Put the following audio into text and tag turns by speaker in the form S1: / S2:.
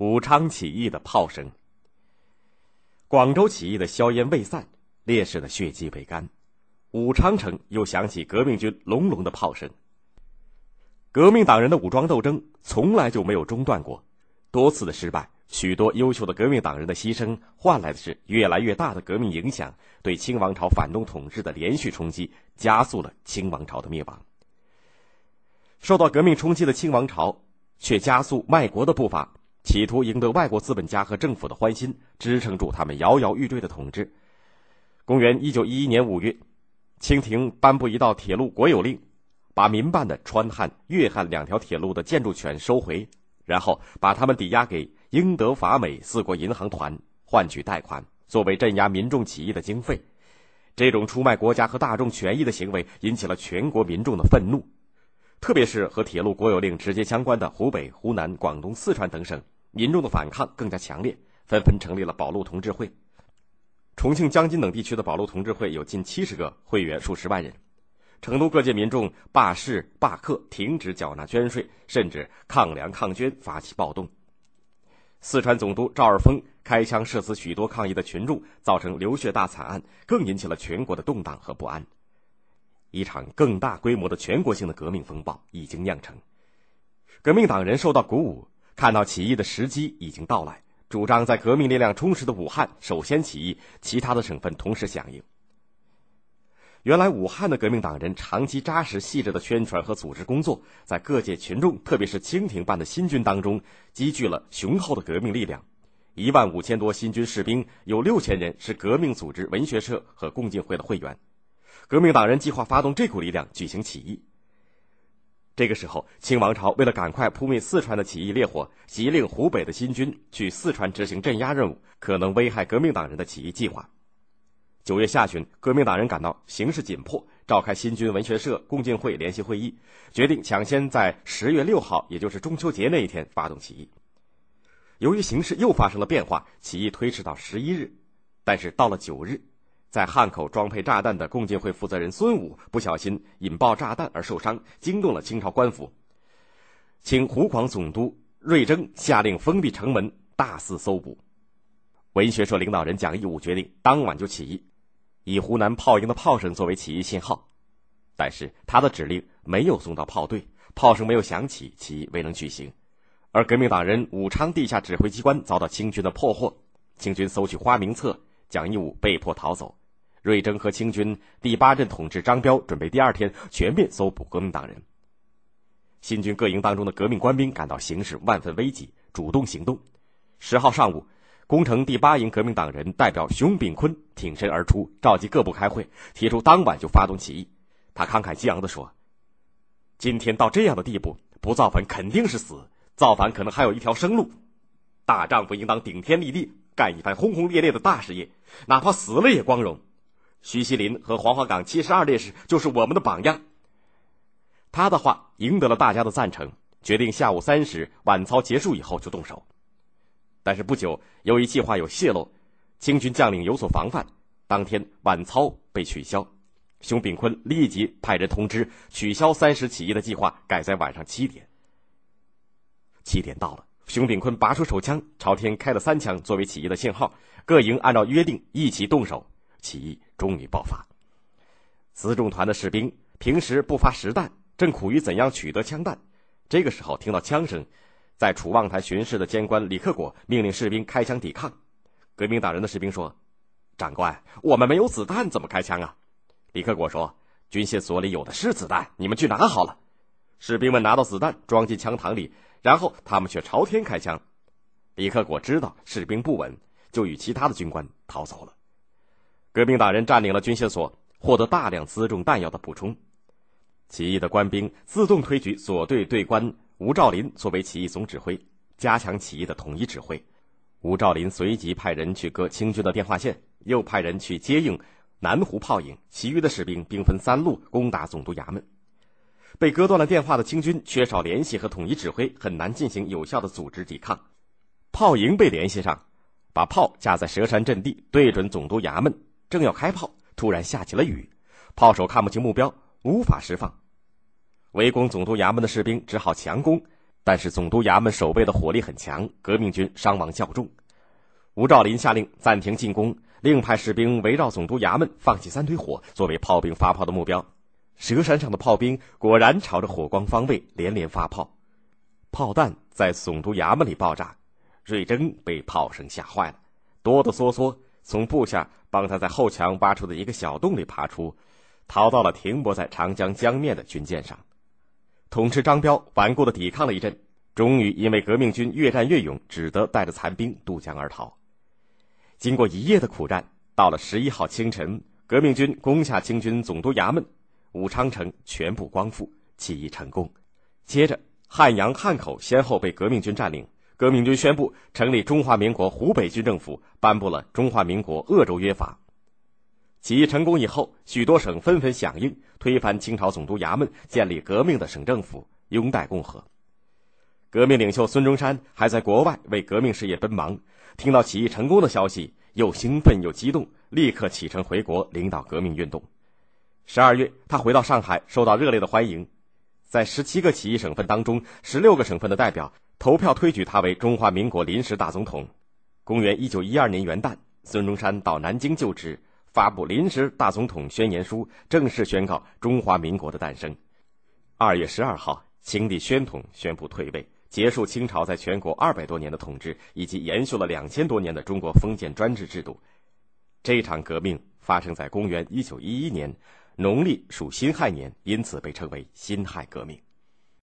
S1: 武昌起义的炮声。广州起义的硝烟未散，烈士的血迹未干，武昌城又响起革命军隆隆的炮声。革命党人的武装斗争从来就没有中断过，多次的失败，许多优秀的革命党人的牺牲，换来的是越来越大的革命影响，对清王朝反动统治的连续冲击，加速了清王朝的灭亡。受到革命冲击的清王朝，却加速卖国的步伐。企图赢得外国资本家和政府的欢心，支撑住他们摇摇欲坠的统治。公元一九一一年五月，清廷颁布一道铁路国有令，把民办的川汉、粤汉两条铁路的建筑权收回，然后把他们抵押给英德法美四国银行团，换取贷款，作为镇压民众起义的经费。这种出卖国家和大众权益的行为，引起了全国民众的愤怒。特别是和铁路国有令直接相关的湖北、湖南、广东、四川等省，民众的反抗更加强烈，纷纷成立了保路同志会。重庆、江津等地区的保路同志会有近七十个会员，数十万人。成都各界民众罢市、罢课、停止缴纳捐税，甚至抗粮抗捐，发起暴动。四川总督赵尔丰开枪射死许多抗议的群众，造成流血大惨案，更引起了全国的动荡和不安。一场更大规模的全国性的革命风暴已经酿成，革命党人受到鼓舞，看到起义的时机已经到来，主张在革命力量充实的武汉首先起义，其他的省份同时响应。原来武汉的革命党人长期扎实细致的宣传和组织工作，在各界群众，特别是清廷办的新军当中，积聚了雄厚的革命力量。一万五千多新军士兵，有六千人是革命组织文学社和共进会的会员。革命党人计划发动这股力量举行起义。这个时候，清王朝为了赶快扑灭四川的起义烈火，急令湖北的新军去四川执行镇压任务，可能危害革命党人的起义计划。九月下旬，革命党人感到形势紧迫，召开新军文学社共进会联席会议，决定抢先在十月六号，也就是中秋节那一天发动起义。由于形势又发生了变化，起义推迟到十一日，但是到了九日。在汉口装配炸弹的共进会负责人孙武不小心引爆炸弹而受伤，惊动了清朝官府，请湖广总督瑞征下令封闭城门，大肆搜捕。文学社领导人蒋义武决定当晚就起义，以湖南炮营的炮声作为起义信号。但是他的指令没有送到炮队，炮声没有响起，起义未能举行。而革命党人武昌地下指挥机关遭到清军的破获，清军搜取花名册，蒋义武被迫逃走。瑞征和清军第八镇统治张彪准备第二天全面搜捕革命党人。新军各营当中的革命官兵感到形势万分危急，主动行动。十号上午，攻城第八营革命党人代表熊秉坤挺身而出，召集各部开会，提出当晚就发动起义。他慷慨激昂地说：“今天到这样的地步，不造反肯定是死，造反可能还有一条生路。大丈夫应当顶天立地，干一番轰轰烈烈的大事业，哪怕死了也光荣。”徐锡林和黄花岗七十二烈士就是我们的榜样。他的话赢得了大家的赞成，决定下午三时晚操结束以后就动手。但是不久，由于计划有泄露，清军将领有所防范，当天晚操被取消。熊秉坤立即派人通知取消三时起义的计划，改在晚上七点。七点到了，熊秉坤拔出手枪朝天开了三枪作为起义的信号，各营按照约定一起动手。起义终于爆发。辎重团的士兵平时不发实弹，正苦于怎样取得枪弹。这个时候听到枪声，在楚望台巡视的监官李克果命令士兵开枪抵抗。革命党人的士兵说：“长官，我们没有子弹，怎么开枪啊？”李克果说：“军械所里有的是子弹，你们去拿好了。”士兵们拿到子弹，装进枪膛里，然后他们却朝天开枪。李克果知道士兵不稳，就与其他的军官逃走了。革命党人占领了军械所，获得大量辎重弹药的补充。起义的官兵自动推举所队队官吴兆林作为起义总指挥，加强起义的统一指挥。吴兆林随即派人去割清军的电话线，又派人去接应南湖炮营。其余的士兵兵分三路攻打总督衙门。被割断了电话的清军缺少联系和统一指挥，很难进行有效的组织抵抗。炮营被联系上，把炮架在蛇山阵地，对准总督衙门。正要开炮，突然下起了雨，炮手看不清目标，无法释放。围攻总督衙门的士兵只好强攻，但是总督衙门守备的火力很强，革命军伤亡较重。吴兆麟下令暂停进攻，另派士兵围绕总督衙门放起三堆火，作为炮兵发炮的目标。蛇山上的炮兵果然朝着火光方位连连发炮，炮弹在总督衙门里爆炸。瑞征被炮声吓坏了，哆哆嗦嗦从部下帮他在后墙挖出的一个小洞里爬出，逃到了停泊在长江江面的军舰上。统治张彪顽固的抵抗了一阵，终于因为革命军越战越勇，只得带着残兵渡江而逃。经过一夜的苦战，到了十一号清晨，革命军攻下清军总督衙门，武昌城全部光复，起义成功。接着，汉阳、汉口先后被革命军占领。革命军宣布成立中华民国湖北军政府，颁布了《中华民国鄂州约法》。起义成功以后，许多省纷纷响应，推翻清朝总督衙门，建立革命的省政府，拥戴共和。革命领袖孙中山还在国外为革命事业奔忙，听到起义成功的消息，又兴奋又激动，立刻启程回国领导革命运动。十二月，他回到上海，受到热烈的欢迎。在十七个起义省份当中，十六个省份的代表。投票推举他为中华民国临时大总统。公元一九一二年元旦，孙中山到南京就职，发布临时大总统宣言书，正式宣告中华民国的诞生。二月十二号，清帝宣统宣布退位，结束清朝在全国二百多年的统治，以及延续了两千多年的中国封建专制制度。这场革命发生在公元一九一一年，农历属辛亥年，因此被称为辛亥革命。